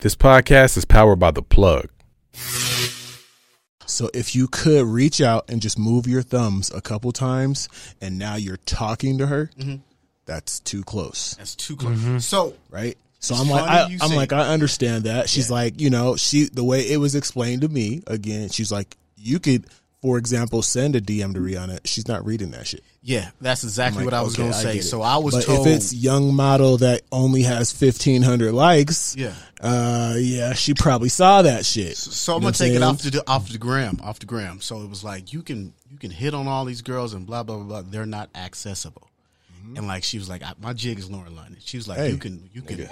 This podcast is powered by The Plug. So if you could reach out and just move your thumbs a couple times, and now you're talking to her, mm-hmm. that's too close, That's too close. Mm-hmm. So right? So I'm like, I, I'm like, I understand that. She's Yeah. like, you know, she the way it was explained to me again. She's like, you could, for example, send a DM to Rihanna. She's not reading that shit. yeah, that's exactly I'm what I was okay, gonna say. it. So I was but told if it's young model that only has 1500 likes, Yeah. uh, yeah, she probably saw that shit. So I'm gonna take it off the off the gram, off the gram. So it was like you can you can hit on all these girls and blah blah blah. blah. They're not accessible. And like she was like, I, my jig is Lauren London. She was like, Mm-hmm. Hey. you can you can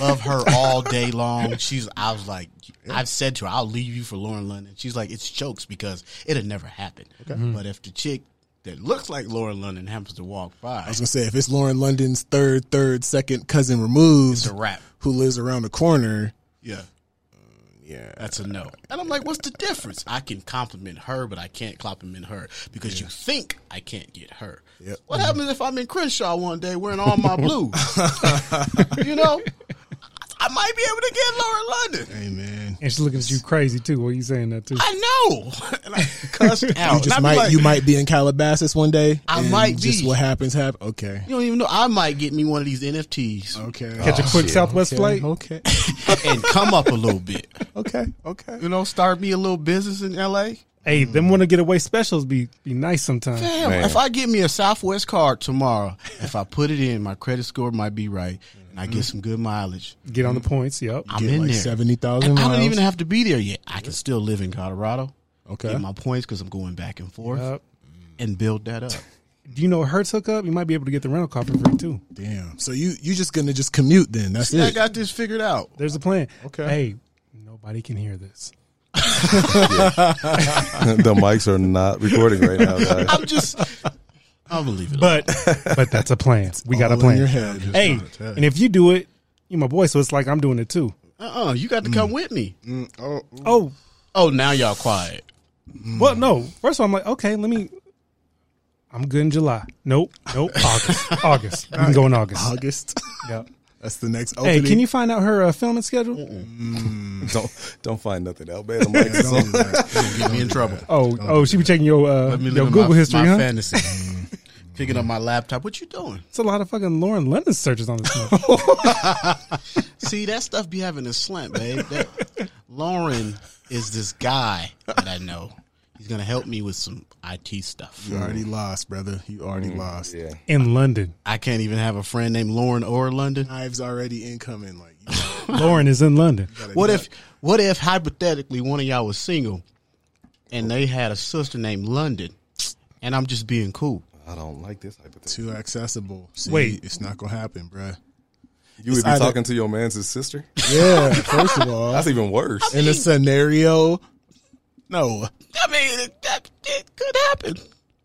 love her all day long. She's I was like, I've said to her, I'll leave you for Lauren London. She's like, it's jokes because it'll never happen. Mm-hmm. But if the chick that looks like Lauren London happens to walk by, I was gonna say if it's Lauren London's third, third, second cousin removed, it's a wrap. who lives around the corner, Yeah. Um, yeah, That's a no. And I'm like, what's the difference? I can compliment her, but I can't compliment her because you think I can't get her. Yep. What happens if I'm in Crenshaw one day wearing all my blue? you know, I might be able to get Lauren London. hey man, And she's looking at you crazy too. What are you saying that too? I know. And I cussed out. you just might like, you might be in Calabasas one day. I and might just be. what happens happen. Okay, You don't even know. I might get me one of these NFTs okay, Catch a oh, quick Southwest okay, flight. Okay, and come up a little bit. okay, okay. You know, start me a little business in LA. Hey, them want to get away specials be be nice sometimes. Damn, Man. if I get me a Southwest card tomorrow, if I put it in, my credit score might be right, and I get mm-hmm. some good mileage. Get on the points. Yep. I'm Get in like there. seventy thousand And I don't even have to be there yet. I can still live in Colorado, okay. get my points because I'm going back and forth, Yep. and build that up. Do you know Hertz hookup? You might be able to get the rental car for free too. Damn. So you you just gonna just commute then? That's it. I it. got this figured out. There's a plan. Okay. Hey, nobody can hear this. the mics are not recording right now, guys. I'm just, I'll believe it. But but that's a plan. We got a All in plan. your head. Hey, and if you do it, you my boy, so it's like I'm doing it too. uh-uh, you got to mm. come with me. Mm, oh, mm. Oh, Oh, now y'all quiet. well, no. First of all, I'm like, okay, let me. I'm good in July. Nope, nope. August, August. We can go in August. August. Yeah. That's the next Hey, opening. can you find out her uh, filming schedule? don't don't find nothing out, man. I'm like, Don't do that. Don't get me in trouble. Oh, oh, she be checking your uh, Let me live your in Google my, history, my huh? fantasy. Picking up my laptop. What you doing? It's a lot of fucking Lauren London searches on this. motherfucker. See, that stuff be having a slant, babe. That, Lauren is this guy that I know. He's gonna help me with some IT stuff. You already lost, brother. You already mm, lost. yeah. in London. I can't even have a friend named Lauren or London. Knives already incoming. Like Lauren is in London. What if, what if hypothetically one of y'all was single, and they had a sister named London, and I'm just being cool. I don't like this hypothetical. too accessible. See, Wait. it's not gonna happen, bruh. You would be either- talking to your man's sister? Yeah. First of all, That's even worse. in a scenario, no, I mean, that it could happen.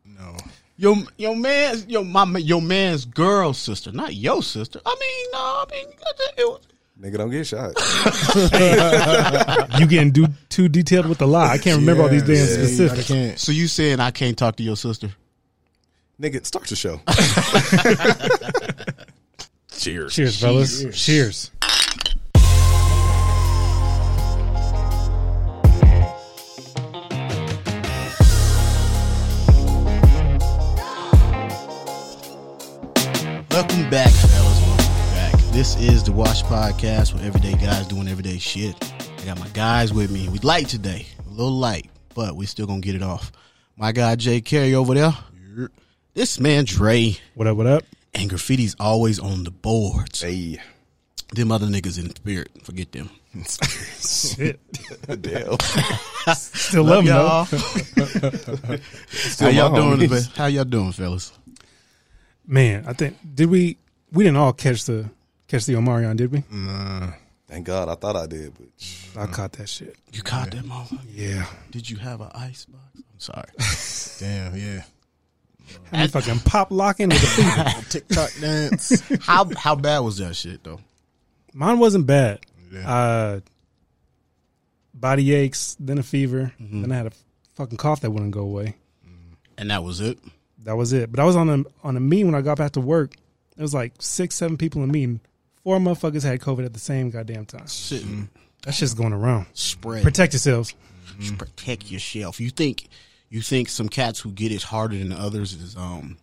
no. Your your man's your my your man's girl sister, not your sister. I mean, no, I mean, it was, Nigga, don't get shot. You getting do, too detailed with the lie. I can't remember all these damn Yeah, specifics. I can't. so you saying I can't talk to your sister? Nigga, start the show. Cheers. Cheers, fellas. Cheers. Welcome back, fellas. Welcome back. This is the Wash Podcast where everyday guys doing everyday shit. I got my guys with me. We light today, a little light, but we still gonna get it off. My guy Jay Carey over there. This man Dre What up? What up? and graffiti's always on the boards. Hey. Them other niggas in spirit, forget them. Shit. Damn. Still love, him though. How y'all doing? homies. How y'all doing, fellas? Man, I think did we? We didn't all catch the catch the Omarion, did we? Nah. Thank God. I thought I did, but I caught that shit. You caught that motherfucker. Yeah. Did you have an ice box? I'm sorry. Damn, yeah. Had me fucking pop locking with the finger. TikTok dance. how how bad was that shit though? Mine wasn't bad. Yeah. Uh, body aches, then a fever, mm-hmm. then I had a fucking cough that wouldn't go away. Mm. And that was it. That was it. But I was on a on a meeting when I got back to work. It was like six, seven people in a meeting. four motherfuckers had COVID at the same goddamn time. Shit, That shit's going around. spread. Protect yourselves. Just protect yourself. You think you think some cats who get it harder than others is um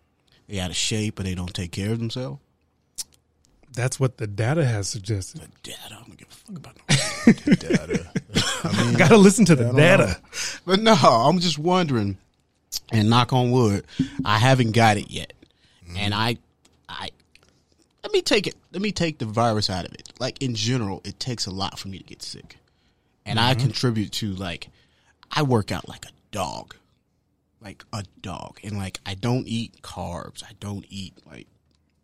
they out of shape or they don't take care of themselves? That's what the data has suggested. The data, I don't give a fuck about no. Data. I mean, Got to listen to the data. But no, I'm just wondering. And knock on wood, I haven't got it yet. And I, I, let me take it. Let me take the virus out of it. Like in general, it takes a lot for me to get sick, and I contribute to like, I work out like a dog, like a dog, and like I don't eat carbs. I don't eat like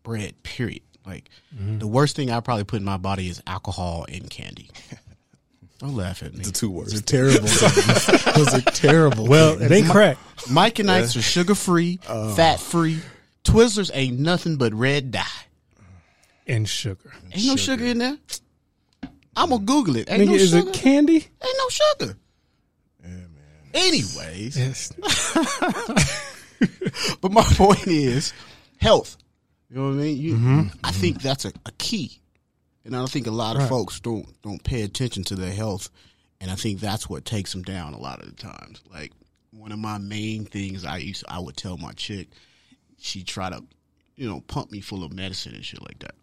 bread. Period. Like mm-hmm. the worst thing I probably put in my body is alcohol and candy. Don't laugh at me. The two those are terrible. things. those are terrible. Well, it ain't crack. Mike and Ike's are sugar free, uh. fat free. Twizzlers ain't nothing but red dye. And sugar. Ain't no sugar in there. I'm gonna Google it. Ain't Nigga, no is sugar. it candy? ain't no sugar. Anyways, but my point is health. You know what I mean? You, mm-hmm. I think that's a, a key, and I don't think a lot of Right. folks don't don't pay attention to their health, and I think that's what takes them down a lot of the times. Like one of my main things I used I would tell my chick, she try to, you know, pump me full of medicine and shit like that.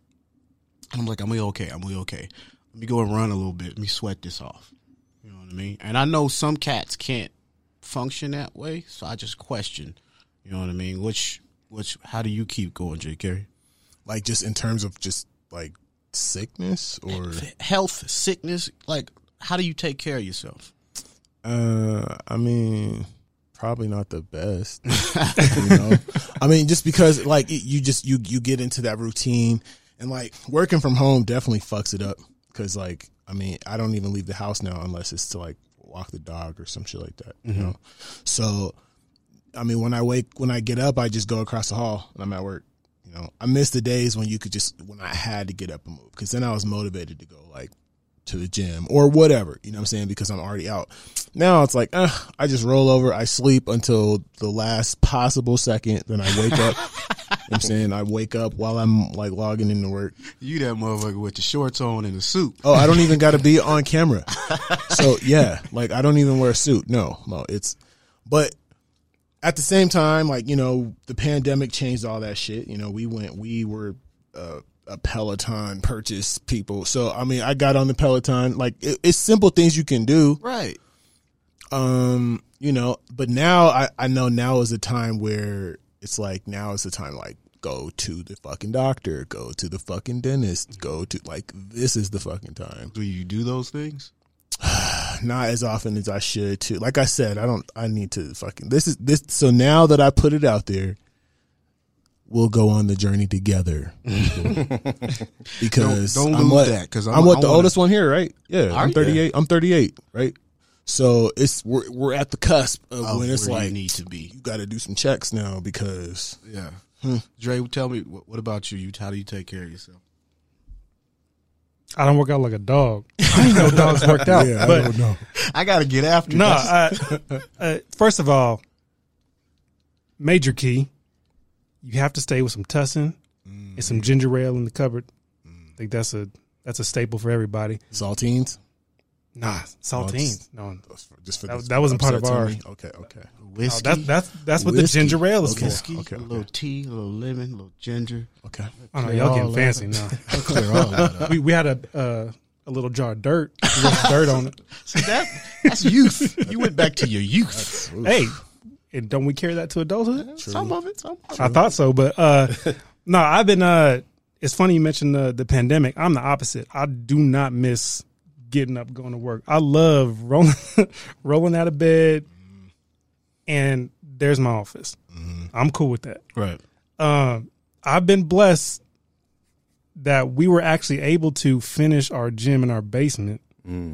And I'm like, I'm okay. I'm okay. Let me go and run a little bit. Let me sweat this off. You know what I mean? And I know some cats can't function that way, so I just question. You know what I mean? Which, which, how do you keep going, J. Carey? like just in terms of just like sickness or Health, sickness, like how do you take care of yourself? uh I mean probably not the best. you know? I mean just because like it, you just you you get into that routine and like working from home definitely fucks it up cuz like I mean I don't even leave the house now unless it's to like walk the dog or some shit like that, you know. So I mean when I wake when I get up I just go across the hall and I'm at work. You know, I miss the days when you could just when I had to get up and move because then I was motivated to go like to the gym or whatever. You know what I'm saying? Because I'm already out. Now it's like, uh, I just roll over, I sleep until the last possible second, then I wake up. you know what I'm saying I wake up while I'm like logging into work. You that motherfucker with the shorts on and the suit. Oh, I don't even got to be on camera. So yeah, like I don't even wear a suit. No, no, it's, but at the same time, like you know, the pandemic changed all that shit. You know, we went, we were uh, a Peloton purchase people. So I mean, I got on the Peloton. Like it, it's simple things you can do. Right. Um, you know, but now I I know now is a time where it's like now is the time like go to the fucking doctor, go to the fucking dentist, go to like this is the fucking time Do you do those things? not as often as I should too. Like I said, I don't I need to fucking this is this so now that I put it out there, we'll go on the journey together. because Don't- don't I'm lose what, Because I'm- I'm, what I the wanna- oldest one here, right? Yeah. Are I'm you? 38. I'm 38, right? So it's we're we're at the cusp of Of when it's where you like need to be. you got to do some checks now because Yeah. Hmm. Dre, tell me what, what about you? You how do you take care of yourself? I don't work out like a dog. I know dogs worked out. yeah, I don't know. I got to get after. no, this. I, uh, first of all, major key, you have to stay with some tussin and some mm. ginger ale in the cupboard. I think that's a that's a staple for everybody. Saltines. Nah, saltines. No, Just for That- this that wasn't part of our. ours. Tony? Okay, okay. no whiskey, that's that's that's what the ginger ale is Okay. for. whiskey, okay, a little tea, a little lemon, a little ginger. Okay. I know y'all getting fancy now. Clear all that up. we we had a uh, a little jar of dirt, with dirt on it. See that? That's youth. You went back to your youth. Hey, and don't we carry that to adulthood? Some of it. Some of it. I thought so, but uh no, I've been uh it's funny you mentioned the the pandemic. I'm the opposite. I do not miss getting up, going to work. I love rolling rolling out of bed and there's my office. I'm cool with that. Right. Um I've been blessed that we were actually able to finish our gym in our basement.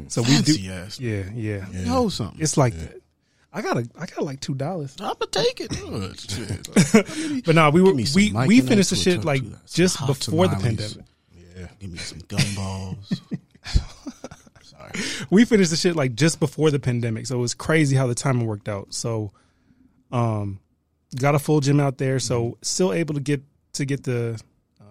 So we do Fancy ass. Yeah, yeah. Know something. It's like that. I got a I got like two dollars. I'm gonna take it. Good. But no, we were Give me some we we finished the shit like just hot before the pandemic. Yeah. Give me some gumballs. Sorry. We finished the shit like just before the pandemic, so it was crazy how the timing worked out. So, um, got a full gym out there, so still able to get to get the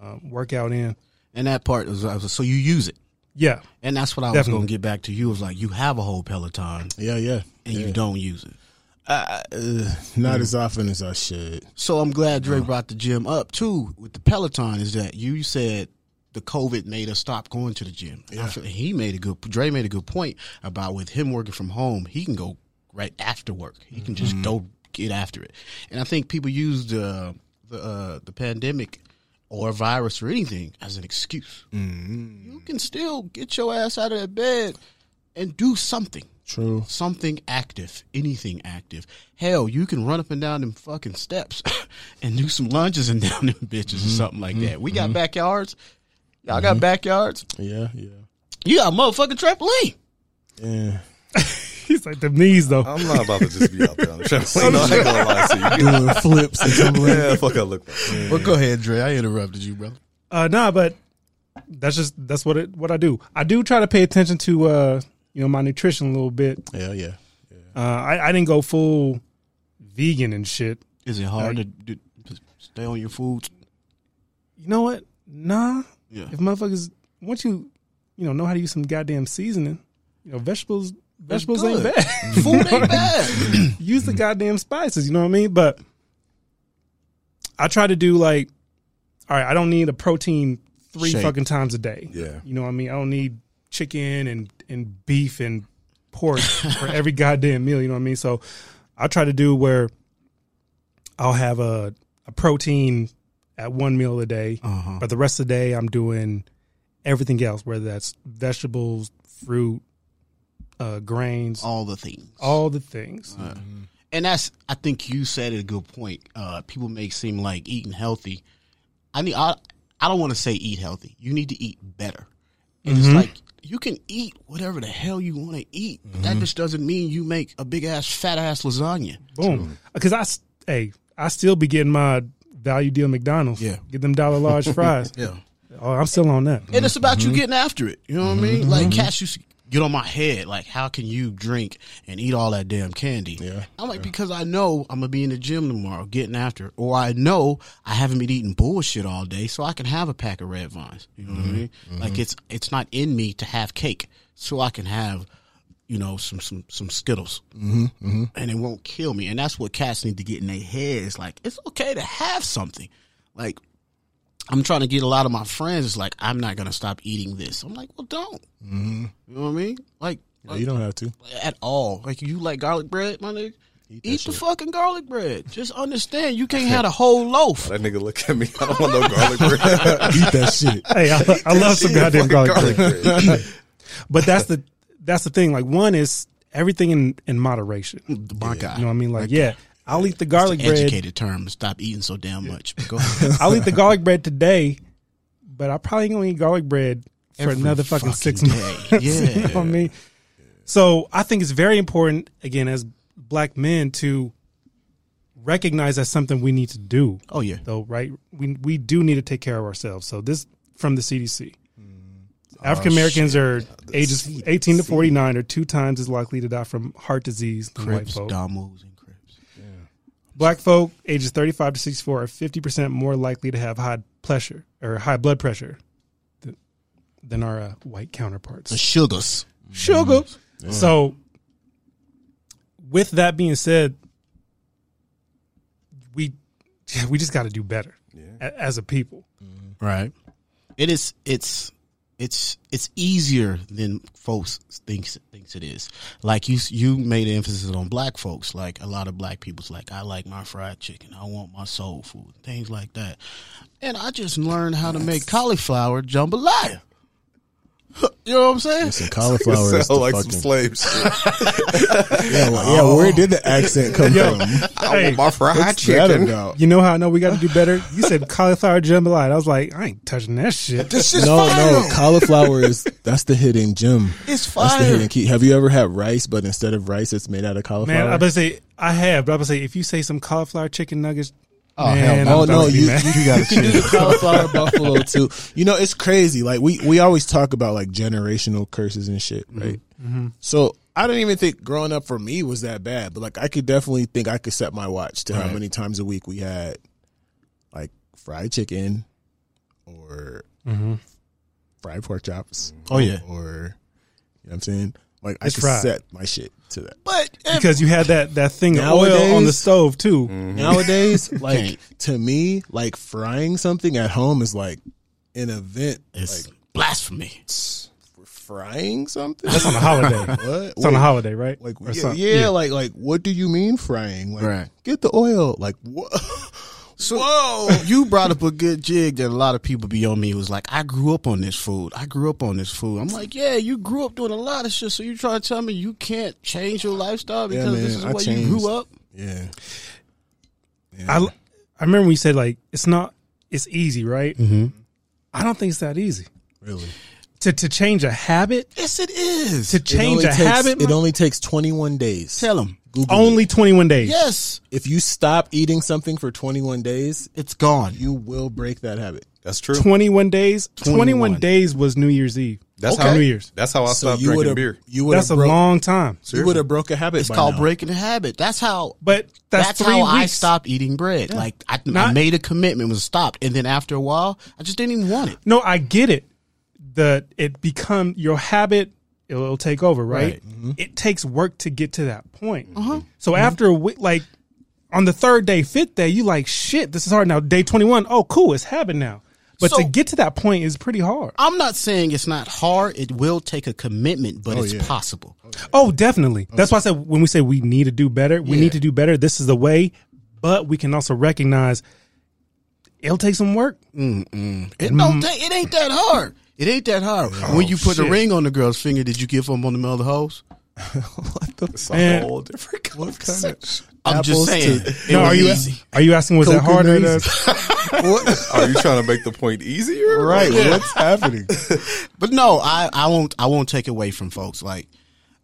uh, workout in. And that part was, was so you use it. Yeah. And that's what I was going to get back to you. Was like you have a whole Peloton Yeah, yeah. and you don't use it. Uh, not as often as I should. So I'm glad Dre brought the gym up too with the Peloton. Is that you said the COVID made us stop going to the gym? I feel- he made a good. Dre made a good point about with him working from home, he can go right after work. He can just mm-hmm. go get after it. And I think people use the the uh, the pandemic or virus or anything as an excuse. Mm-hmm. You can still get your ass out of that bed and do something True. something active, anything active. Hell, you can run up and down them fucking steps and do some lunges and down them bitches or mm-hmm. something like that. We got backyards. Y'all got backyards. Yeah, yeah. You got a motherfucking trampoline. Yeah. He's like, the knees, though. I'm not about to just be out there on the trampoline. no, I ain't gonna lie to you. Doing flips and tumbling. Yeah, fuck I look like. Well, go ahead, Dre. I interrupted you, brother. Uh, nah, but that's just that's what it what I do. I do try to pay attention to uh, you know, my nutrition a little bit. Yeah, yeah. Uh, I, I didn't go full vegan and shit. Is it hard to, to stay on your food? You know what? Nah. Yeah. If motherfuckers once you you know know how to use some goddamn seasoning, you know vegetables vegetables ain't bad. Food ain't bad. use the goddamn spices. You know what I mean? But I try to do like, all right, I don't need a protein three Shake. fucking times a day. Yeah. You know what I mean? I don't need chicken and and beef and pork for every goddamn meal. You know what I mean? So I try to do where I'll have a a protein at one meal a day, Uh-huh. but the rest of the day I'm doing everything else, whether that's vegetables, fruit, uh, grains, All the things. all the things. and that's I think you said it a good point. Uh, people may seem like eating healthy. I mean, I I don't want to say eat healthy. You need to eat better. And it's like you can eat whatever the hell you want to eat. But That just doesn't mean you make a big ass fat ass lasagna. Boom. Because I hey, I still be getting my value deal McDonald's. Yeah. Get them dollar large fries. Yeah, Oh, I'm still on that. and it's about you mm-hmm. getting after it. You know what I mean? Mm-hmm. Like cats used to get on my head. Like, how can you drink and eat all that damn candy? Yeah. I'm like, because I know I'm gonna be in the gym tomorrow getting after it, or I know I haven't been eating bullshit all day, so I can have a pack of red vines. You know what I mm-hmm. mean? Like it's it's not in me to have cake, so I can have, you know, some some some Skittles, mm-hmm, and it won't kill me. And that's what cats need to get in their heads. Like it's okay to have something. Like I'm trying to get a lot of my friends. It's like I'm not gonna stop eating this. I'm like, well, don't. You know what I mean? Like, Yeah, you don't have to. at all. Like you like garlic bread, my nigga. Eat, the fucking garlic bread. Just understand you can't have a whole loaf. That nigga look at me. I don't want no garlic bread. Eat that shit. Hey, I, I love some goddamn garlic, garlic bread. bread. But that's the that's the thing. Like one is everything in in moderation. Mm, My God. You know what I mean? Like yeah, I'll eat the garlic bread. Educated term. Stop eating so damn much. But go ahead. I'll eat the garlic bread today, but I probably ain't gonna eat garlic bread for Every another fucking, six fucking months. day. you know Yeah. what I mean? So I think it's very important, again, as black men, to recognize that's something we need to do. Oh yeah. Though, right? We we do need to take care of ourselves. So this from the CDC. Mm. African Oh, Americans are ages 18 to 49 are two times as likely to die from heart disease than white Crips, folk. Domos, and Crips. Black folk ages 35 to 64 are 50% more likely to have high pressure or high blood pressure th- than our uh, white counterparts. The sugars. Sugar. So, with that being said, we we just got to do better a- as a people. Right. It is. It's. It's it's easier than folks thinks thinks it is. Like you you made emphasis on black folks. Like a lot of black people's like I like my fried chicken. I want my soul food. Things like that. And I just learned how to make cauliflower jambalaya. You know what I'm saying? Listen, cauliflower is the Sound like fucking. some slave shit. yeah, like, yeah, where did the accent come from? I want my fried What's chicken. about? You know how I know we got to do better? You said cauliflower jambalaya. I was like, I ain't touching that shit. This is No, fire. no, cauliflower is that's the hidden gem. It's That's the hidden key. Have you ever had rice, but instead of rice, it's made out of cauliflower? Man, I'm about to say I have, but I'm about to say if you say some cauliflower chicken nuggets, Oh, man, hell no. Oh about no, to you mad. you got to do the cauliflower buffalo too. You know, it's crazy. Like we we always talk about like generational curses and shit, mm-hmm. right? Mm-hmm. So I don't even think growing up for me was that bad, but like I could definitely think I could set my watch to how many times a week we had like fried chicken or mm-hmm. fried pork chops. Oh, yeah. or you know what I'm saying. Like I It's can fried. set my shit to that. But because you had that that thing of oil on the stove too. Mm-hmm. Nowadays, like to me, like frying something at home is like an event. it's like blasphemy. frying something. That's on a holiday. what? It's on a holiday, right? Like Or yeah, something. yeah, like like what do you mean frying? Like Right. get the oil. Like what? Whoa! You brought up a good jig that a lot of people beyond me was like, I grew up on this food. I grew up on this food. I'm like, yeah, you grew up doing a lot of shit. So you trying to tell me you can't change your lifestyle Yeah, because man, this is I where you grew up? Yeah. I I remember when you said like it's not it's easy, right? Mm-hmm. I don't think it's that easy Really. to to change a habit. Yes, it is. To change a takes- habit, It only takes 21 days. Tell them. Google only it. twenty one days. Yes, If you stop eating something for 21 days, it's gone. you will break that habit. That's true. 21 days. 21, 21 days was New Year's Eve. That's Okay. how New Year's. That's how I So stopped you drinking beer. you would That's have a long time. you would have broke a habit. It's by called now. breaking a habit. That's how. But that's, That's, three how I stopped eating bread. Like I, I made a commitment, was stopped, and then after a while, I just didn't even want it. No, I get it. The it become your habit. It'll, it'll take over, right? Right. It takes work to get to that point. Uh-huh. So after a week, like on the third day, fifth day, you like shit. This is hard now. Day twenty one. Oh, cool. It's habit now. But So- to get to that point is pretty hard. I'm not saying it's not hard. It will take a commitment, but it's yeah. possible. Oh, definitely. That's why I said when we say we need to do better, we Yeah. need to do better. This is the way. But we can also recognize it'll take some work. It don't take. It ain't that hard. It ain't that hard. Oh, when you put the shit. ring on the girl's finger, did you give them on the other hose? It's a Man. whole different conversation. I'm just saying. to- No, are you easy. are you asking was that hard or Coconut? What? Are you trying to make the point easier? right. What's happening? But no, I, I won't. I won't take away from folks. Like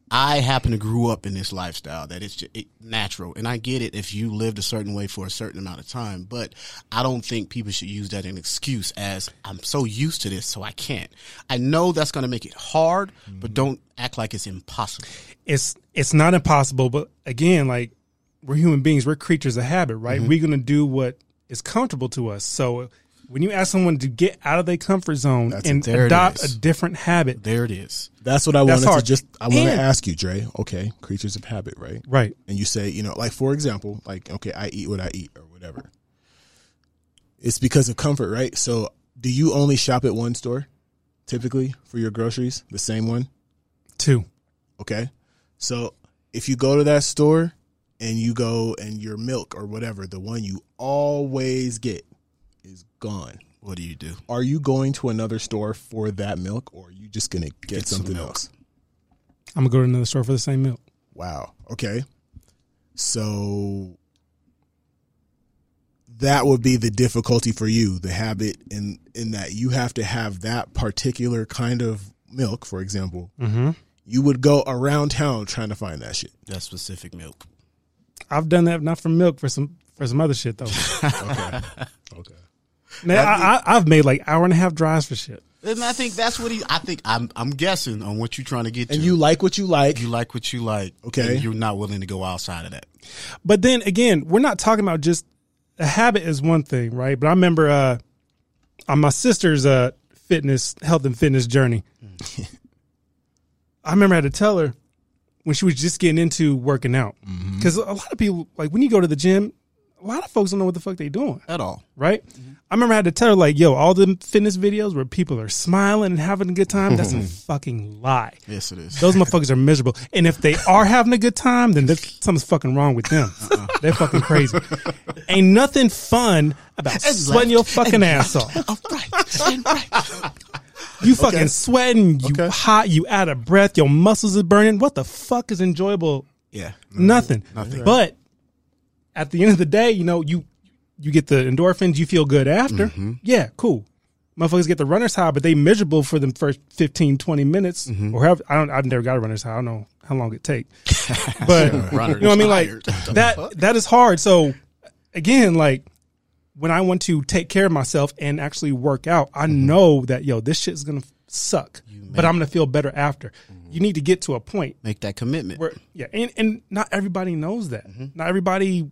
I happen to grew up in this lifestyle that it's just it, natural, and I get it if you lived a certain way for a certain amount of time. But I don't think people should use that as an excuse as I'm so used to this, so I can't. I know that's going to make it hard, but don't act like it's impossible. it's it's not impossible, but again, like we're human beings, we're creatures of habit, right? Mm-hmm. We're gonna do what is comfortable to us. So when you ask someone to get out of their comfort zone That's- and it adopt a different habit, There it is. That's what I That's wanted hard. to just. I want to ask you, Dre. Okay, creatures of habit, right? right? And you say, you know, like for example, like okay, I eat what I eat or whatever. It's because of comfort, right? So, do you only shop at one store, typically for your groceries, the same one? Two. Okay. So if you go to that store and you go and your milk or whatever, the one you always get gone. What do you do? Are you going to another store for that milk or are you just going to get, Get some something milk. else? I'm gonna go to another store for the same milk. Wow. Okay. So that would be the difficulty for you, the habit in in that you have to have that particular kind of milk, for example. Mm-hmm. You would go around town trying to find that shit. That specific milk. I've done that not for milk for some for some other shit though. Okay. okay. Man, I, I, I've made like hour and a half drives for shit. And I think that's what he. I think I'm. I'm guessing on what you're trying to get. And to. you like what you like. you like what you like. Okay. and you're not willing to go outside of that. But then again, we're not talking about just a habit is one thing, right? But I remember uh, on my sister's uh, fitness, health and fitness journey, I remember I had to tell her when she was just getting into working out. Because a lot of people, like when you go to the gym, a lot of folks don't know what the fuck they doing, At all. right? Mm-hmm. I remember I had to tell her, like, yo, all the fitness videos where people are smiling and having a good time, that's a fucking lie. Yes, it is. Those motherfuckers are miserable. And if they are having a good time, then there's something's fucking wrong with them. Uh-uh. They're fucking crazy. Ain't nothing fun about sweating your fucking ass off. Right. Right. You fucking sweating, you hot, you out of breath, your muscles are burning. What the fuck is enjoyable? Yeah. Nothing. Nothing. But at the end of the day, you know, you you get the endorphins, you feel good after. Mm-hmm. Yeah, cool. Motherfuckers get the runner's high, but they miserable for the first 15, 20 minutes. Mm-hmm. Or however, I don't I've never got a runner's high. I don't know how long it take. But you know what I mean? Like that that is hard. So again, like when I want to take care of myself and actually work out, I know that yo, this shit is gonna suck. But I'm gonna feel better after. You need to get to a point Make that commitment. where yeah, and, and not everybody knows that. Not everybody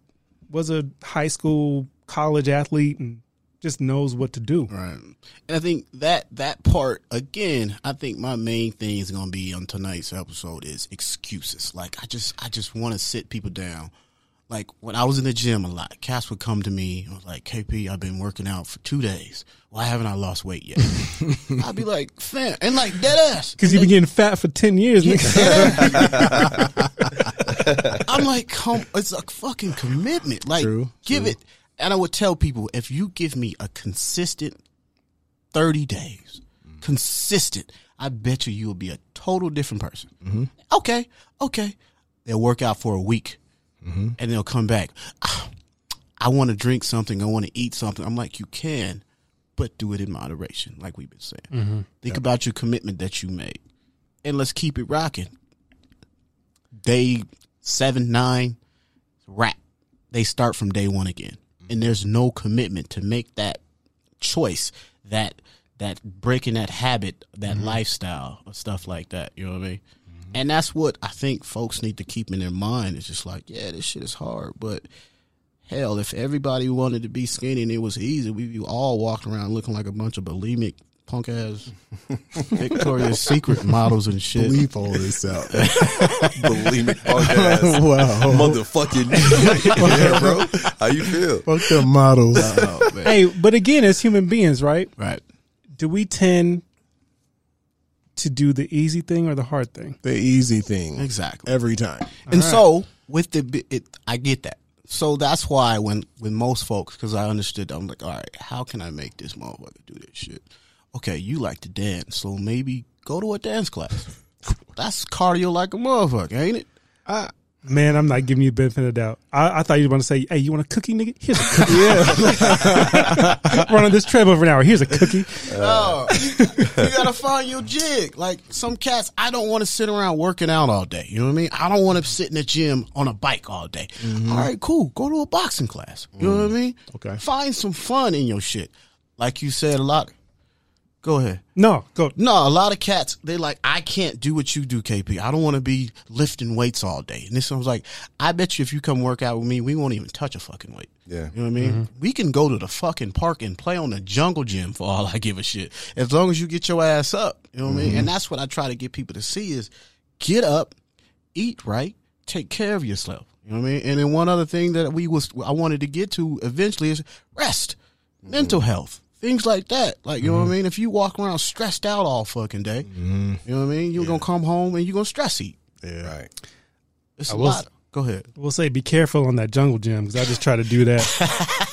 was a high school, college athlete and just knows what to do. Right. And I think that that part again, I think my main thing is gonna be on tonight's episode is excuses. Like I just I just wanna sit people down. Like when I was in the gym a lot, Cass would come to me and was like, KP, I've been working out for two days. Why haven't I lost weight yet? I'd be like, fam and like dead ass. Because you've been getting fat for 10 years, nigga. I'm like, come, it's a fucking commitment. Like, True, give true. it. And I would tell people, if you give me a consistent 30 days, consistent, I bet you you will be a total different person. Okay, okay. They'll work out for a week and they'll come back. "Ah, I want to drink something. I want to eat something. I'm like, you can, but do it in moderation, like we've been saying. Think about your commitment that you made. And let's keep it rocking day seven, nine, wrap. They start from day one again. And mm-hmm. there's no commitment to make that choice, that that breaking that habit, that mm-hmm. lifestyle, or stuff like that. You know what I mean? Mm-hmm. And that's what I think folks need to keep in their mind. It's just like, yeah, this shit is hard, but hell, if everybody wanted to be skinny and it was easy, we'd be all walking around looking like a bunch of bulimic punk ass Victoria's Secret models and shit. Bleep all this out. Believe me, podcast. wow. Motherfucking yeah, bro. How you feel? Fuck the models. Oh, hey, but again, as human beings, right? Right. Do we tend to do the easy thing or the hard thing? the easy thing. Exactly. Every time. And so with the it, I get that. So that's why when when most folks, because I understood, I'm like, all right, how can I make this motherfucker do this shit? Okay, you like to dance, so maybe go to a dance class. That's cardio like a motherfucker, ain't it? Man, I'm not giving you the benefit of the doubt. I, I thought you were going to say, hey, you want a cookie, nigga? Here's a cookie. Run on this treadmill for an hour. Here's a cookie. Oh, you gotta find your jig. Like some cats, I don't want to sit around working out all day. You know what I mean? I don't want to sit in the gym on a bike all day. Mm-hmm. All right, cool. Go to a boxing class. You know what I mm. mean? Okay. Find some fun in your shit. Like you said, a lot. Go ahead. No, go. No, a lot of cats, they like, I can't do what you do, KP. I don't want to be lifting weights all day. And this one's like, I bet you if you come work out with me, we won't even touch a fucking weight. Yeah. You know what I mean? Mm-hmm. We can go to the fucking park and play on the jungle gym for all I give a shit. As long as you get your ass up. You know what I mean? And mm-hmm. that's what I try to get people to see is get up, eat right, take care of yourself. You know what I mean? And then one other thing that we was I wanted to get to eventually is rest, mental mm-hmm. health, things like that. Like you know what I mean? If you walk around stressed out all fucking day, you know what I mean? You're gonna come home and you're gonna stress eat. Yeah. Right. It's I a was- lot. Go ahead. We'll say be careful on that jungle gym because I just try to do that.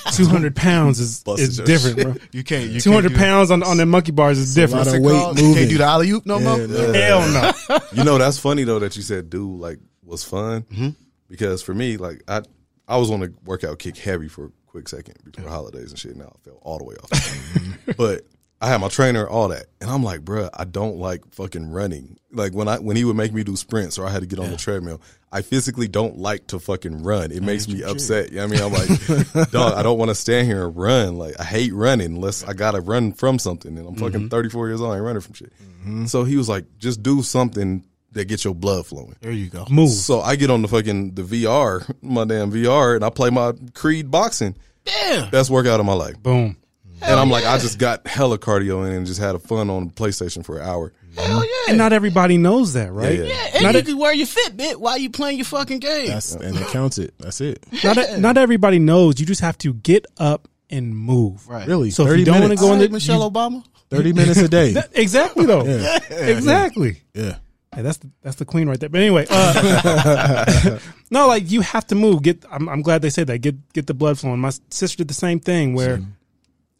200 pounds is, is your different, bro. You can't. You 200 pounds on, on the monkey bars is a different. lot of What's it weight called? You can't do the alley oop no more. No. Hell no. You know, that's funny though that you said dude like was fun Mm-hmm. because for me, like I I was on a workout kick heavy for a quick second before holidays and shit. Now I fell all the way off. but I had my trainer, all that, and I'm like, bruh, I don't like fucking running. Like when I when he would make me do sprints or I had to get on the treadmill, I physically don't like to fucking run. It makes me upset. You know what I mean? I'm like, dog, I don't want to stand here and run. Like I hate running unless I gotta run from something. And I'm fucking mm-hmm. 34 years old, I ain't running from shit. Mm-hmm. So he was like, just do something that gets your blood flowing. There you go. Move. So I get on the fucking the VR, my damn VR, and I play my Creed boxing. Yeah. Best workout of my life. Boom. and I'm like, I just got hella cardio in and just had a fun on PlayStation for an hour. Hell yeah. And not everybody knows that, right? Yeah, yeah. Yeah, and Not you a- can wear your Fitbit while you playing your fucking game. That's and it counts it. That's it. Not, e- not everybody knows. You just have to get up and move. right. Really. So if you don't want to go in the Michelle you- Obama. 30 minutes a day. exactly though. Yeah. Exactly. Yeah. Hey, that's the, that's the queen right there. But anyway, uh, no, like you have to move. Get. I'm, I'm glad they said that. Get get the blood flowing. My sister did the same thing where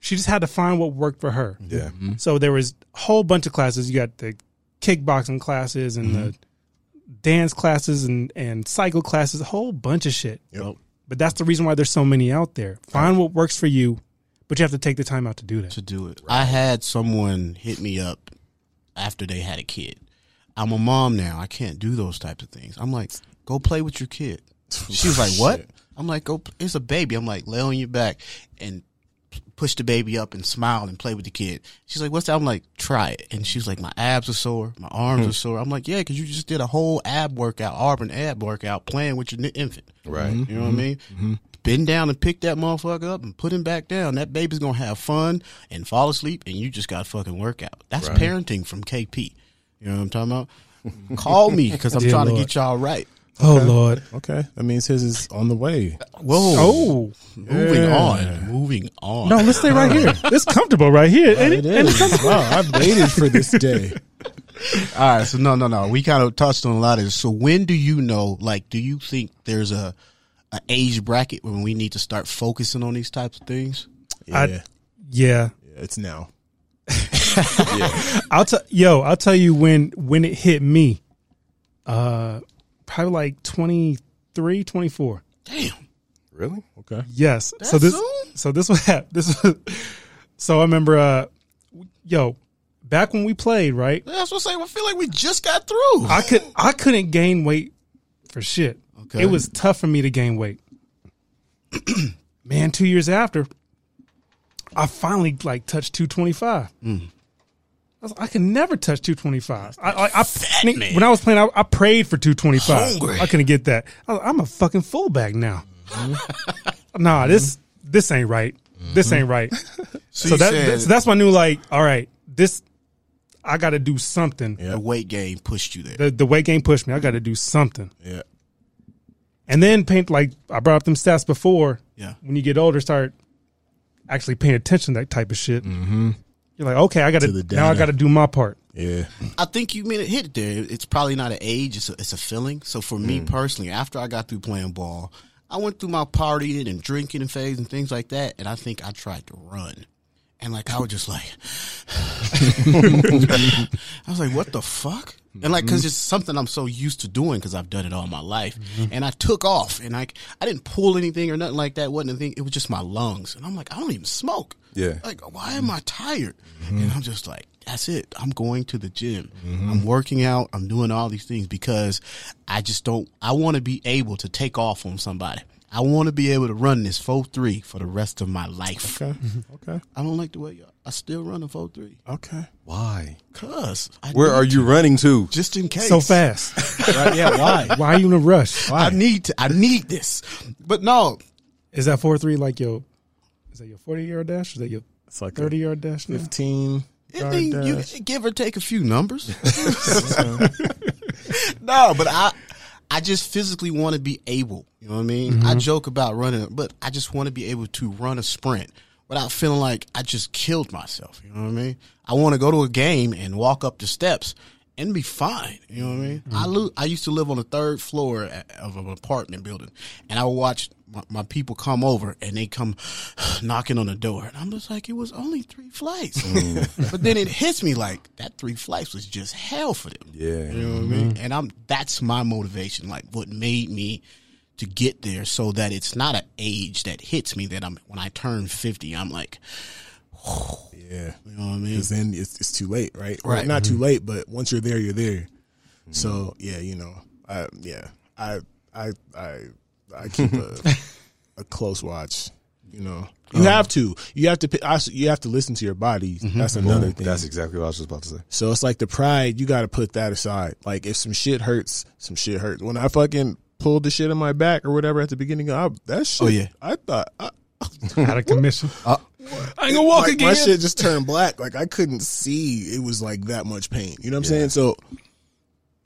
she just had to find what worked for her. Yeah. So there was a whole bunch of classes. You got the kickboxing classes and the dance classes and and cycle classes. A whole bunch of shit. Yep. But that's the reason why there's so many out there. Find what works for you, but you have to take the time out to do that. to do it. I had someone hit me up after they had a kid. I'm a mom now. I can't do those types of things. I'm like, go play with your kid. She was like, what? I'm like, go. It's a baby. I'm like, lay on your back and push the baby up and smile and play with the kid. She's like, "What's that?" I'm like, "Try it." And she's like, "My abs are sore, my arms are hmm. sore." I'm like, "Yeah, because you just did a whole ab workout, and ab workout, playing with your infant." Right. You know what I mm-hmm. mean? Mm-hmm. Bend down and pick that motherfucker up and put him back down. That baby's gonna have fun and fall asleep, and you just got to fucking work out. That's parenting from KP. You know what I'm talking about? Call me because I'm Dear trying to get y'all right. Oh Lord. Okay, that means his is on the way. Whoa. Oh Moving Yeah. on. Moving on. no, let's stay right here. It's comfortable right here. ain't It it? is. wow, I've waited for this day. All right, so no, no, no. We kind of touched on a lot of this. So when do you know? Like, do you think there's a, a age bracket when we need to start focusing on these types of things? Yeah, I- yeah, Yeah. it's now. I'll tell yo, I'll tell you when when it hit me. Uh probably like 23, 24. Damn. Really? Okay. Yes. so this soon? so this was this was so I remember uh yo, back when we played, right? That's what I'm saying. I feel like we just got through. I could I couldn't gain weight for shit. Okay. It was tough for me to gain weight. Man, 2 years after I finally like touched 225. Mm. I, was, I could never touch 225. I, I, I Fat when I was playing, I, I prayed for 225. Hungry. I couldn't get that. I, I'm a fucking fullback now. Mm-hmm. nah, this mm-hmm. this ain't right. This ain't right. Mm-hmm. so, so that said so that's my new like. All right, this I got to do something. the weight gain pushed you there. The the weight gain pushed me. I got to do something. Yeah. And then paint like I brought up them stats before. Yeah. When you get older, start actually paying attention to that type of shit. Mm-hmm. You're like, okay, I got to To the now. I got to do my part. Yeah. I think you mean it hit it there. It's probably not an age; it's a, it's a feeling. So for me mm. personally, after I got through playing ball, I went through my partying and drinking and phase and things like that, and I think I tried to run, and like I was just like, I was like, what the fuck? And like, cause mm-hmm. it's something I'm so used to doing because I've done it all my life. Mm-hmm. And I took off and like, I didn't pull anything or nothing like that. Wasn't anything. It was just my lungs. And I'm like, I don't even smoke. Yeah. Like, why am I tired? Mm-hmm. And I'm just like, that's it. I'm going to the gym. Mm-hmm. I'm working out. I'm doing all these things because I just don't, I want to be able to take off on somebody. I want to be able to run this 4-3 for the rest of my life. Okay. Mm-hmm. Okay. I don't like the way y'all, I still run a 4-3. Okay. Why? Cause Where are you running to? just in case. So fast. Right, yeah. Why? Why are you in a rush? I need to. I need this. But no, Is that four three like your? Is that your forty yard dash? Is that your It's like thirty a yard dash? now? fifteen. I yard mean, you give or take a few numbers. no, but I, I just physically want to be able. You know what I mean? I mm-hmm. joke about running, but I just want to be able to run a sprint without feeling like I just killed myself. You know what I mean? I want to go to a game and walk up the steps and be fine. You know what I mean? I mm-hmm. lo- I used to live on the third floor of an apartment building, and I would watch my, my people come over and they come knocking on the door, and I'm just like, it was only three flights, mm. but then it hits me like that three flights was just hell for them. Yeah. You know what I mean? And I'm that's my motivation, like what made me to get there, so that it's not an age that hits me that I'm when I turn fifty, I'm like, Yeah. you know what I mean? Because then it's, it's too late, right? Right. not too mm-hmm. late, but once you're there, you're there. So mm-hmm. yeah, you know, I yeah, I I I I keep a a close watch. You know, you have to. You have to. pi- I s- You have to listen to your body. That's another thing. That's exactly what I was just about to say. So it's like the pride, you got to put that aside. Like if some shit hurts, some shit hurts. When I fucking pulled the shit in my back or whatever at the beginning, I, that shit. Oh, yeah. I thought I, Out of commission. Uh, I ain't gonna walk like, again. my shit just turned black. Like I couldn't see it was like that much pain. You know what I'm saying? So,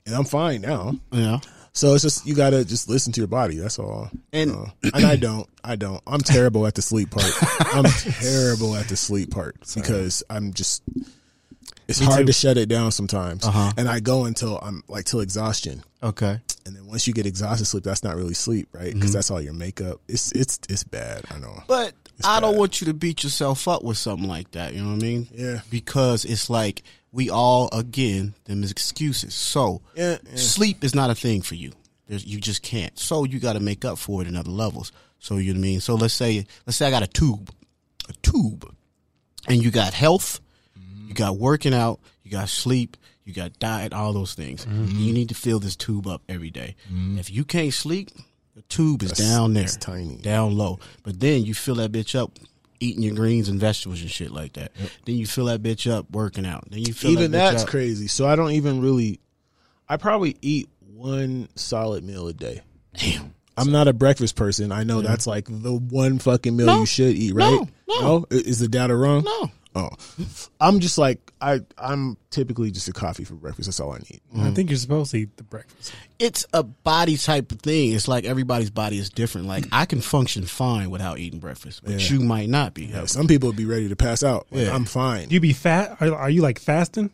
and I'm fine now. yeah. So it's just you gotta just listen to your body. That's all. And- Uh, and I don't. I don't. I'm terrible at the sleep part. I'm terrible at the sleep part because I'm just. It's hard too. to shut it down sometimes, Uh-huh. and I go until I'm like till exhaustion, Okay. and then once you get exhausted, sleep that's not really sleep, right? Because that's all your makeup. It's it's it's bad. I know. But I don't want you to beat yourself up with something like that. You know what I mean? Yeah. Because it's like we all again them is excuses. So Yeah, yeah. sleep is not a thing for you. There's, you just can't. So you got to make up for it in other levels. So you know what I mean. So let's say let's say I got a tube, a tube, and you got health, you got working out, you got sleep, you got diet, all those things. Mm-hmm. You need to fill this tube up every day. Mm-hmm. If you can't sleep, the tube is down there, it's tiny. down low. But then you fill that bitch up eating your greens and vegetables and shit like that. Then you fill that bitch up working out. Then you fill even that bitch that's up. crazy. So I don't even really. I probably eat one solid meal a day. Damn. I'm not a breakfast person. I know that's like the one fucking meal No. you should eat, right? No, no. I- Is the data wrong? No. Oh, I'm just like I. I'm typically just a coffee for breakfast. That's all I need. I think you're supposed to eat the breakfast. It's a body type of thing. It's like everybody's body is different. Like I can function fine without eating breakfast, but Yeah. you might not be. Some people would be ready to pass out. Like, Yeah. I'm fine. Do you be fat? Are, are you like fasting,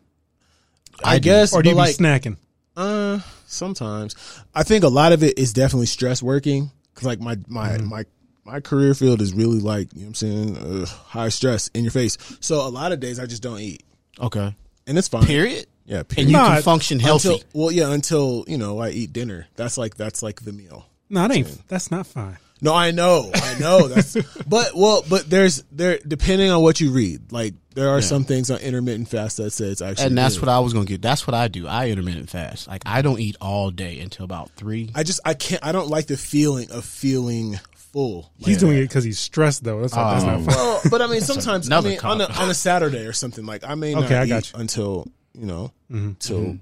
I, do. guess, or do you but be like, snacking? Uh, sometimes I think a lot of it is definitely stress working because like my my Mm-hmm. my my career field is really like you know what I'm saying uh, high stress in your face. So a lot of days I just don't eat, Okay. and it's fine. Period. Yeah, And period. you Nah, can function healthy. Until, well, yeah, until you know I eat dinner. That's like that's like the meal. No, it ain't. That's not fine. No, I know, I know. That's but well, but there's there depending on what you read. Like there are some things on intermittent fast that say it's actually and that's good. what I was gonna get. That's what I do. I intermittent fast. Like I don't eat all day until about three. I just I can't. I don't like the feeling of feeling full. He's doing it because he's stressed, though. That's, not that's not fun. Well, but I mean, sometimes I mean, on a, on a Saturday or something like I may not Okay, I eat got you. until you know Mm-hmm. till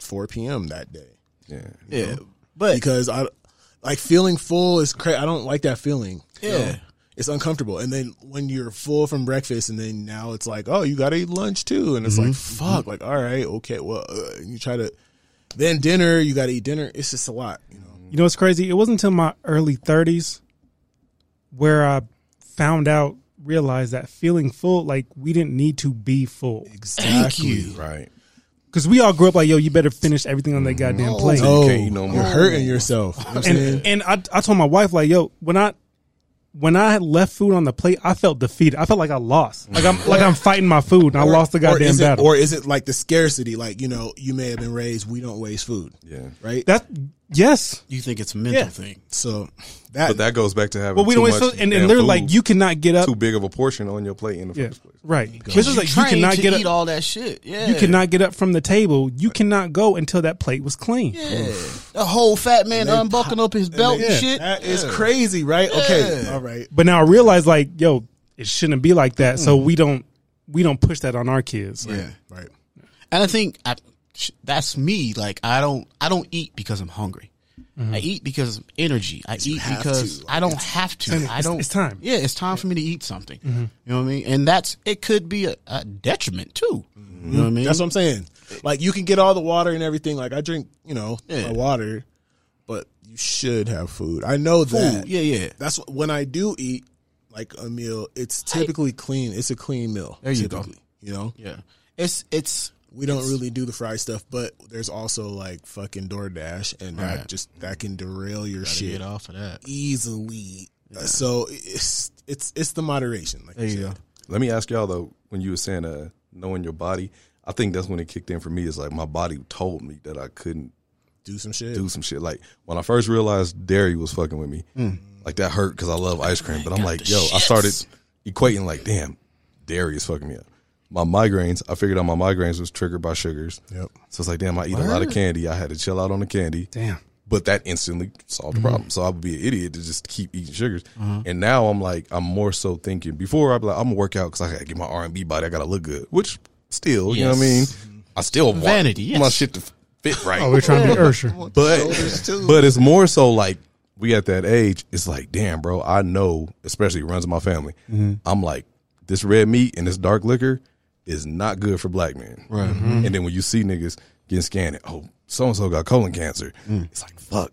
four p.m. that day Yeah. yeah, but because I like feeling full is crazy. I don't like that feeling. Yeah. it's uncomfortable. And then when you're full from breakfast, and then now it's like, oh, you got to eat lunch too, and it's like, Mm-hmm. fuck, like all right, okay, well, uh, you try to then dinner, you got to eat dinner. It's just a lot, you know. You know what's crazy? It wasn't until my early 30s where I found out, realized that feeling full, like we didn't need to be full. Exactly. Right. Because we all grew up like, yo, you better finish everything on that mm-hmm. goddamn plate. Oh, You can't eat no more. you're hurting yourself. You know what I'm saying? and and I, I told my wife like, yo, when I when I had left food on the plate, I felt defeated. I felt like I lost. Like I'm like I'm fighting my food and I lost the or goddamn is it, battle. Or is it like the scarcity? Like you know, you may have been raised, we don't waste food, Yeah. right? that yes. you think it's a mental Yeah. thing. so that, But that goes back to having But we too don't much food, and, and damn literally food, like you cannot get up. too big of a portion on your plate in the Yeah, first place. right. This is like you Trained cannot to get eat up. all that shit. Yeah, You cannot get up from the table. You cannot go until that plate was clean. Yeah, the whole fat man unbuckling up his belt and, Yeah. shit. that is crazy, right? Okay, all right. But now I realize like, yo, it shouldn't be like that. So mm. we don't we don't push that on our kids. Yeah, Right. and I think I, sh- that's me. Like I don't, I don't eat because I'm hungry. Mm-hmm. I eat because of energy. I eat because to. I don't have to. It's- I don't. it's time. Yeah, it's time for me to eat something. Mm-hmm. You know what I mean? And that's it. Could be a, a detriment too. You know what I mm-hmm. mean? That's what I'm saying. Like you can get all the water and everything. Like I drink, you know, Yeah. my water, but you should have food. I know that. Yeah, yeah. That's what, when I do eat like a meal. It's typically clean. It's a clean meal. There you go. You know, yeah. It's it's we don't really do the fry stuff, but there's also like fucking DoorDash, and that Right. just that can derail your shit get off of that. easily. Uh, So it's it's it's the moderation. Like There you said. go. Let me ask y'all though, when you were saying uh knowing your body, I think that's when it kicked in for me. Is like my body told me that I couldn't Do some shit. do some shit. Like when I first realized dairy was fucking with me, like that hurt because I love ice cream. But I'm like, yo, I started equating like, damn, dairy is fucking me up. My migraines, I figured out my migraines was triggered by sugars. Yep. So it's like, damn, I eat a lot of candy. I had to chill out on the candy. Damn. But that instantly solved the mm-hmm. problem. So I would be an idiot to just keep eating sugars. Mm-hmm. And now I'm like, I'm more so thinking. Before I'd be like, I'm gonna work out because I gotta get my R and B body. I gotta look good. Which still, you know what I mean. I still want Vanity, my yes. shit to fit right. Oh, we're trying to be Usher. But but it's more so like we at that age. It's like, damn, bro. I know, especially runs in my family. Mm-hmm. I'm like, this red meat and this dark liquor is not good for black men. Right. Mm-hmm. Mm-hmm. And then when you see niggas getting scanned, oh, so and so got colon cancer. Mm. It's like, fuck.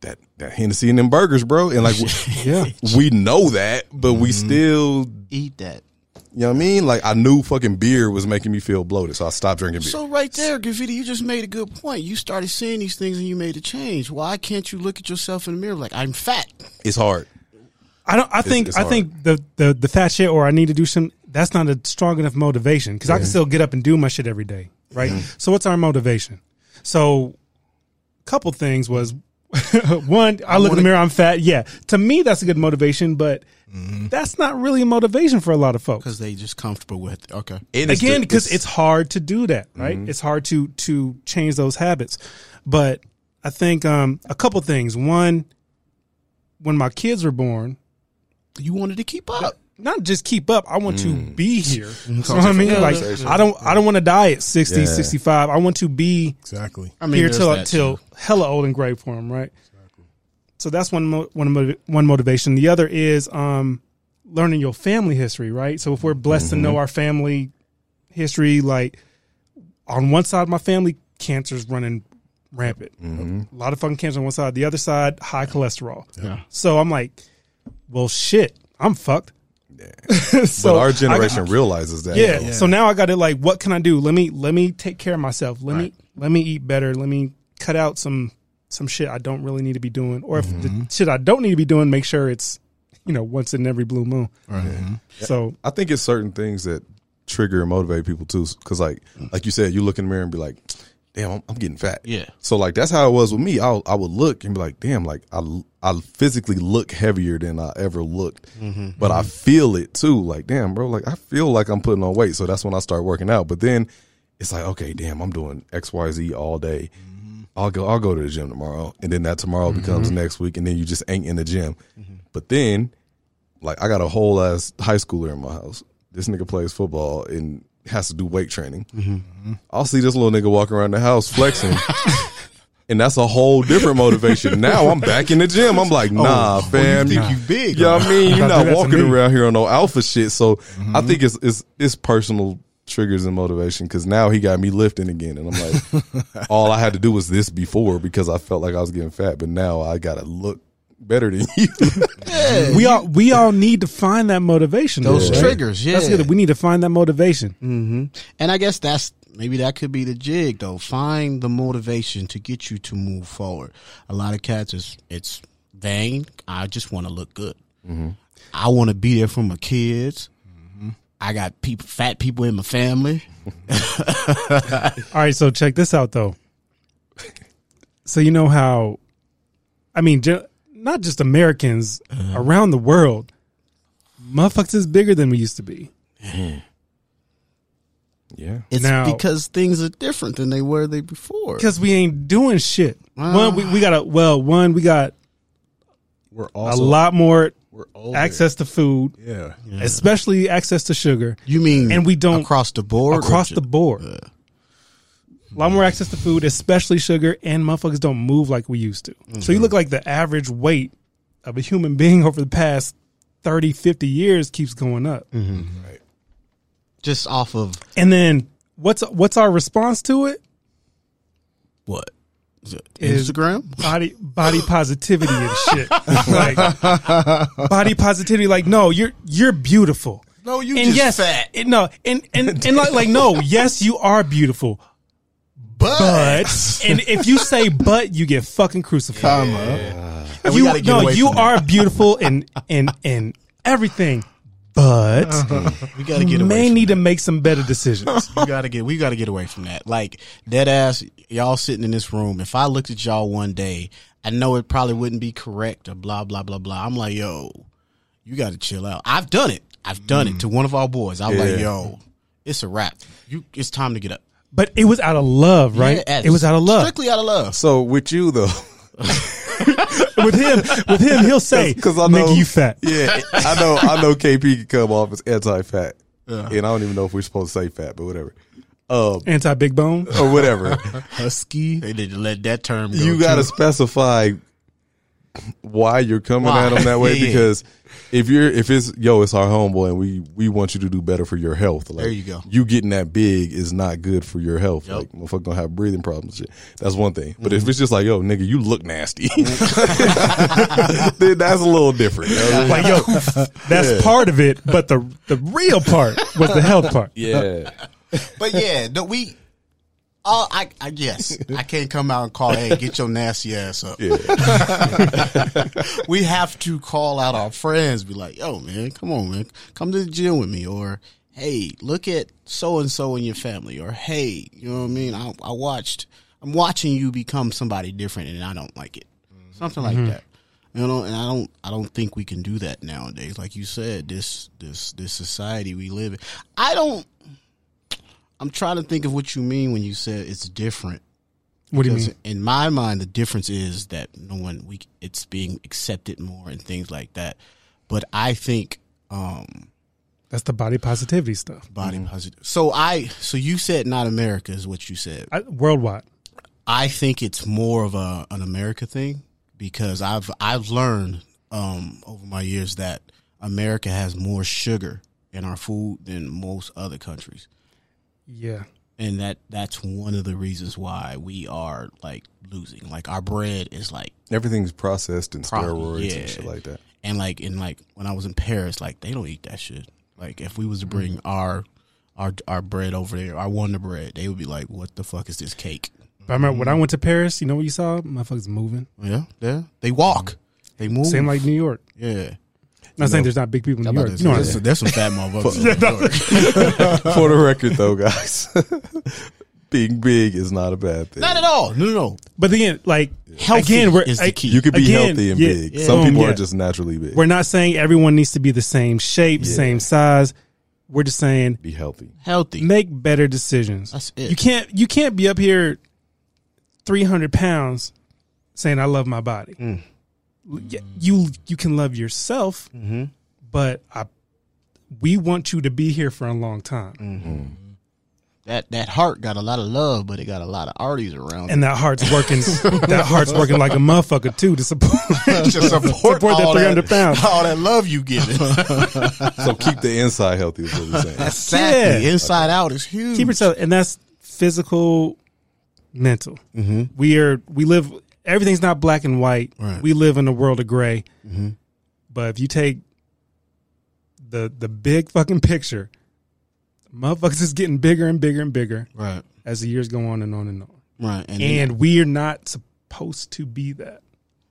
That, that Hennessy and them burgers, bro, and like Yeah. we know that, but we mm-hmm. still, Eat that. you know what I mean? Like I knew fucking beer was making me feel bloated, so I stopped drinking beer. So right there, graffiti, you just made a good point. You started seeing these things and you made a change. Why can't you look at yourself in the mirror like I'm fat? it's hard. I don't. I think. it's I think the, the the fat shit or I need to do some. That's not a strong enough motivation because I can still get up and do my shit every day, right? So what's our motivation? So, a couple things was one. I, look in the mirror. I'm fat. Yeah, to me that's a good motivation, but that's not really a motivation for a lot of folks. Because they just comfortable with it. Okay. And Again, the- because it's hard to do that, right? Mm-hmm. It's hard to to change those habits. But I think um, a couple things. One, when my kids were born, You wanted to keep up. Not just keep up. I want to mm. be here. You know what I mean? Like I don't I don't want to die at 60, Yeah. 65. I want to be Exactly. I mean, here till till hella old and gray for him, right? So that's one mo- one motiv- one motivation. The other is um, learning your family history, right? So if we're blessed to know mm-hmm. our family history, like on one side of my family, cancer's running rampant. Mm-hmm. A lot of fucking cancer on one side. The other side, high cholesterol. Yeah. So I'm like, well, shit, I'm fucked. so but our generation realizes that. yeah. though. So now I got to like, what can I do? Let me let me take care of myself. Let me let me eat better. Let me cut out some some shit I don't really need to be doing, or if the mm-hmm. shit I don't need to be doing, make sure it's you know once in every blue moon. Mm-hmm. So I think it's certain things that trigger and motivate people too. Because like like you said, you look in the mirror and be like, "Damn, I'm, I'm getting fat." Yeah. So like that's how it was with me. I I would look and be like, "Damn, like I I physically look heavier than I ever looked." Mm-hmm, but I mm-hmm. feel it too. Like, damn, bro, like I feel like I'm putting on weight. So that's when I start working out. But then it's like, okay, damn, I'm doing X Y Z all day. Mm-hmm. I'll go I'll go to the gym tomorrow, and then that tomorrow becomes next week, and then you just ain't in the gym. But then like I got a whole ass high schooler in my house. This nigga plays football and has to do weight training. I'll see this little nigga walking around the house flexing. And that's a whole different motivation. Now I'm back in the gym. I'm like, nah, fam. You think you big, Yeah, I mean, you're not walking around here on no alpha shit. So I think it's it's it's personal triggers and motivation because now he got me lifting again, and I'm like, all I had to do was this before because I felt like I was getting fat, but now I gotta look better than you. we all we all need to find that motivation. Those though, right? triggers, That's yeah. good. We need to find that motivation. hmm And I guess that's maybe that could be the jig though. Find the motivation to get you to move forward. A lot of cats is it's vain. I just want to look good. I want to be there for my kids. I got people, fat people in my family. All right, so check this out though. So you know how, I mean, ju- not just Americans uh-huh. around the world, motherfuckers is bigger than we used to be. yeah. It's Now- because things are different than they were they before. Because we ain't doing shit. One, we, we got a well. One, we got We're a lot more we're access to food, Yeah. especially access to sugar You mean And we don't- across the board? or across the board. A lot more access to food, especially sugar, and motherfuckers don't move like we used to. So you mm-hmm. look like the average weight of a human being over the past 30, 50 years keeps going up. Mm-hmm. Right. Just off of And then what's what's our response to it? what? Is it Is- Instagram? Body body positivity and shit. like body positivity like no, you're you're beautiful. No, you and yes, it- no, and and and like, like no, yes, you are beautiful. But and if you say but, you get fucking crucified. we You gotta no, you that. are beautiful and and and everything. But we gotta get you may from need to make some better decisions. we gotta get we gotta get away from that. Like dead ass, y'all sitting in this room. If I looked at y'all one day, I know it probably wouldn't be correct or blah blah blah blah. I'm like, yo, you gotta chill out. I've done it. I've done it mm. to one of our boys. I'm like, yo, it's a wrap. You, it's time to get up. But it was out of love, right? Yeah, it was out of love. strictly out of love. So with you though, with him, with him, he'll say, because I know "Nigga, you fat." Yeah, I know. I know. KP can come off as anti-fat, and I don't even know if we're supposed to say fat, but whatever. Um, Anti big bone. or whatever. Husky. They need to let that term go. you got to specify why you're coming Why? at him that way Yeah. because if you're if it's yo it's our homeboy and we we want you to do better for your health like There you go. you getting that big is not good for your health Yep. like motherfucker gonna have breathing problems shit that's one thing but Mm-hmm. if it's just like yo nigga you look nasty then that's a little different you know? Like, yo, that's part of it, but the the real part was the health part. yeah But yeah, no, we. Oh, I, I yes, I can't come out and call. Hey, get your nasty ass up. yeah we have to call out our friends, be like, yo, man, come on, man, come to the gym with me, or hey, look at so and so in your family, or hey, you know what I mean? I, I watched, I'm watching you become somebody different, and I don't like it, something like mm-hmm. that. You know, and I don't, I don't think we can do that nowadays. Like you said, this, this, this society we live in. I don't. I'm trying to think of what you mean when you said it's different. What do you mean? in my mind, the difference is that no one we it's being accepted more and things like that. But I think Um, That's the body positivity stuff. body positive. So I, so you said not America is what you said. I, worldwide. I think it's more of a an America thing because I've I've learned um, over my years that America has more sugar in our food than most other countries, Yeah. and that that's one of the reasons why we are like losing. Like our bread is like Everything's processed in Pro- steroids yeah. and shit like that. and like in like when I was in Paris, like they don't eat that shit. Like if we was to bring mm-hmm. our our our bread over there, our Wonder Bread, they would be like, "What the fuck is this cake?" But I remember when I went to Paris, you know what you saw? Motherfuckers moving. Yeah, yeah. They walk, they move. Same like New York. yeah. I'm not saying there's not big people in New York. to You know say, what there's, there's some fat motherfuckers. in New York. For the record, though, guys, being big is not a bad thing. Not at all. No, no, no. But again, like Healthy again, we're is the key. You could be Again, healthy and yeah, big. yeah. Some people yeah. are just naturally big. We're not saying everyone needs to be the same shape, Yeah. same size. We're just saying be healthy. Healthy. make better decisions. That's it. You can't you can't be up here three hundred pounds saying I love my body. Mm. Y- You you can love yourself, Mm-hmm. but I we want you to be here for a long time. Mm. That that heart got a lot of love, but it got a lot of arteries around And that heart's working that heart's working like a motherfucker too to support it. To support, support that 300 pounds. all that love you giving. So keep the inside healthy. Is what we're saying. exactly. Yeah. Inside out is huge. keep yourself and that's physical mental Mm-hmm. we are we live everything's not black and white Right. we live in a world of gray Mm-hmm. but if you take the the big fucking picture motherfuckers is getting bigger and bigger and bigger Right. as the years go on and on and on Right. And, and we're not supposed to be that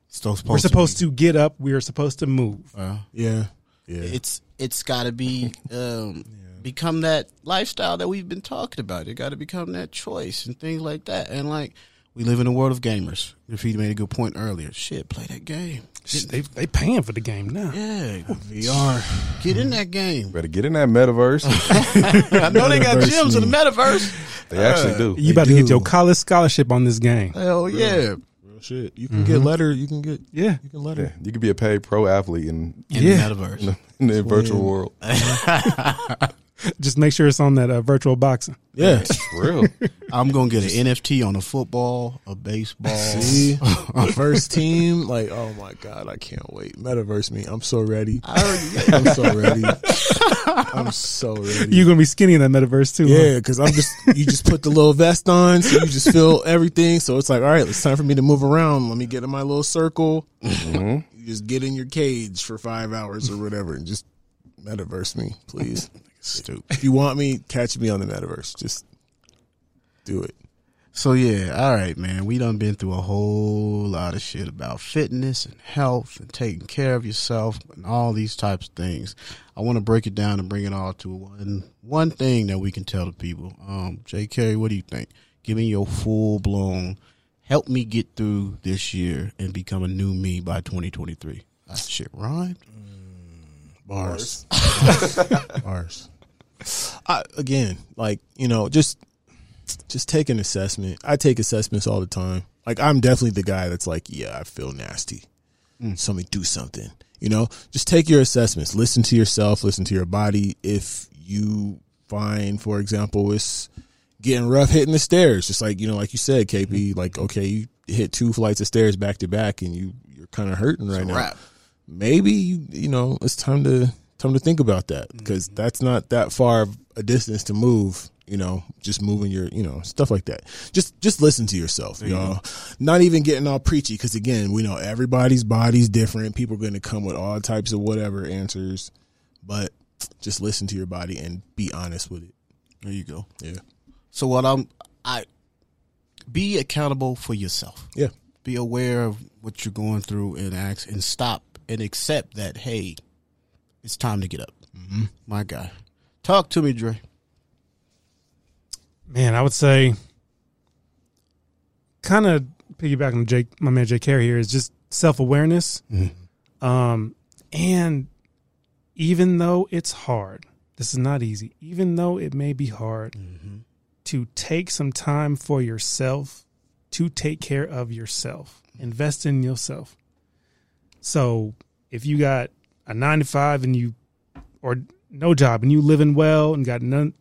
still supposed we're supposed to, get up we are supposed to move. Uh, Yeah. Yeah. it's it's got to be um, become that lifestyle that we've been talking about. It got to become that choice and things like that. And like we live in a world of gamers. If he made a good point earlier, shit, play that game. Shit, they they paying for the game now Yeah, VR. get in that game. Better get in that metaverse. I know they got Metaverse gyms in the metaverse. They actually uh, do. you about to get your college scholarship on this game Hell yeah, Real shit. You can get mm-hmm. letter. You can get. yeah You can letter. Yeah, you could be a paid pro athlete in, in Yeah. the metaverse. in the virtual world. just make sure it's on that uh, virtual boxing Yeah. For real. I'm gonna get an NFT on a football, a baseball. See, first team. Like, oh my god, I can't wait. Metaverse me. I'm so ready. I already, I'm so ready. I'm so ready. You're gonna be skinny in that metaverse too. Yeah, because I'm just you just put the little vest on, so you just feel everything. So it's like, all right, it's time for me to move around. Let me get in my little circle. Mhm. You just get in your cage for five hours or whatever, and just metaverse me, please. Stupid. If you want me, catch me on the metaverse. Just do it. So yeah, all right, man. We done been through a whole lot of shit about fitness and health and taking care of yourself and all these types of things. I want to break it down and bring it all to one one thing that we can tell the people. Um, Jay Carey, what do you think? Give me your full blown. Help me get through this year and become a new me by 2023. That shit rhymed. Bars. Bars. I, again, like, you know, just just take an assessment. I take assessments all the time. Like I'm definitely the guy that's like, yeah, I feel nasty. Somebody do something. You know, just take your assessments. Listen to yourself, listen to your body. If you find, for example, it's getting rough hitting the stairs, just like, you know, like you said, KP, like, okay, you hit two flights of stairs back to back and you you're kind of hurting right now maybe you you know it's time to time to think about that because mm-hmm. that's not that far of a distance to move you know just moving your you know stuff like that. Just just listen to yourself you know not even getting all preachy because again we know everybody's body's different. People are going to come with all types of whatever answers but just listen to your body and be honest with it. There you go. yeah. So what I'm I be accountable for yourself. yeah. Be aware of what you're going through and ask and stop and accept that hey, it's time to get up. Mm-hmm. My guy, talk to me, Dre. Man, I would say kind of piggybacking on Jake, my man Jake Carey here is just self awareness. Um, and even though it's hard, this is not easy. Even though it may be hard, to take some time for yourself, to take care of yourself, invest in yourself. So if you got a nine to five and you or no job and you living well and got none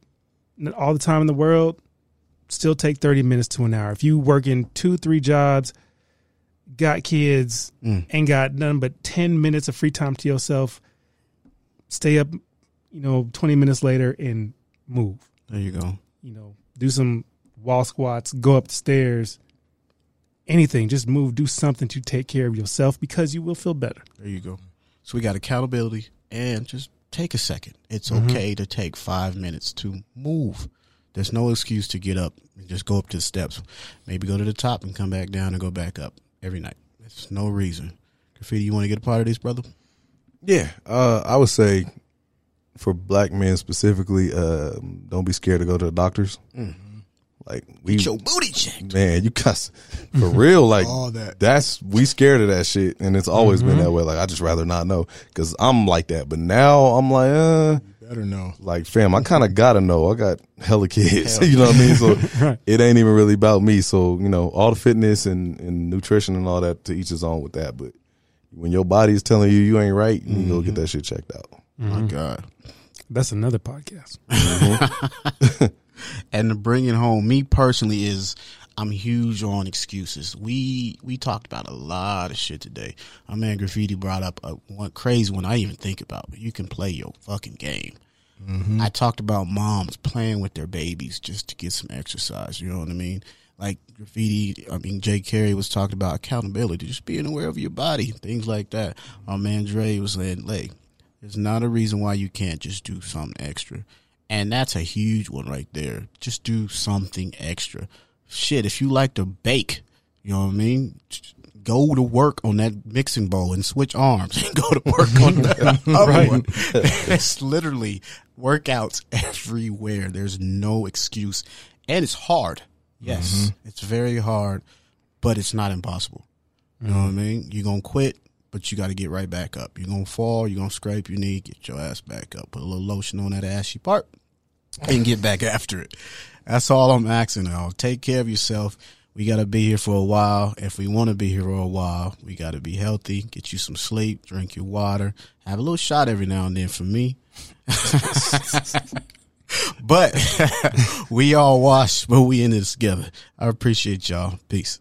all the time in the world, still take 30 minutes to an hour. If you working two, three jobs, got kids, Mm. ain't got none but 10 minutes of free time to yourself, stay up, you know, 20 minutes later and move. There you go. You know, do some wall squats, go up the stairs, anything. Just move, do something to take care of yourself because you will feel better. There you go. So we got accountability and just take a second. It's Mm-hmm. okay to take five minutes to move. There's no excuse to get up and just go up to the steps. Maybe go to the top and come back down and go back up every night. There's no reason. Graffiti, you want to get a part of this, brother? Yeah, uh, I would say for black men specifically, uh, don't be scared to go to the doctors. Like we, Get your booty checked. man, you cuss for real. Like All that. That's we scared of that shit, and it's always been mm-hmm. that way. Like I just rather not know because I'm like that. But now I'm like, uh, Better know. like fam, I kind of gotta know. I got hella kids, you know what I mean. So Right. it ain't even really about me. So you know, all the fitness and, and nutrition and all that to each his own with that. But when your body is telling you you ain't right, you go get mm-hmm. that shit checked out. My mm-hmm. God. That's another podcast. and bringing home, me personally is I'm huge on excuses. We we talked about a lot of shit today. Our man Graffiti brought up a one crazy one I even think about. But you can play your fucking game. Mm-hmm. I talked about moms playing with their babies just to get some exercise. You know what I mean? Like graffiti, I mean Jay Carey was talking about accountability, just being aware of your body, things like that. Our man Dre was saying, "Like, there's not a reason why you can't just do something extra." And that's a huge one right there. Just do something extra. Shit, if you like to bake, you know what I mean? Go to work on that mixing bowl and switch arms and go to work on the other one. It's literally workouts everywhere. There's no excuse. And it's hard. Yes, mm-hmm. it's very hard, but it's not impossible. You know what I mean? You're going to quit, but you got to get right back up. You're going to fall, you're going to scrape your knee, get your ass back up, put a little lotion on that ashy part, and get back after it. That's all I'm asking now. Take care of yourself. We got to be here for a while. If we want to be here for a while, we got to be healthy, get you some sleep, drink your water, have a little shot every now and then for me. but we all wash, but we in this together. I appreciate y'all. Peace.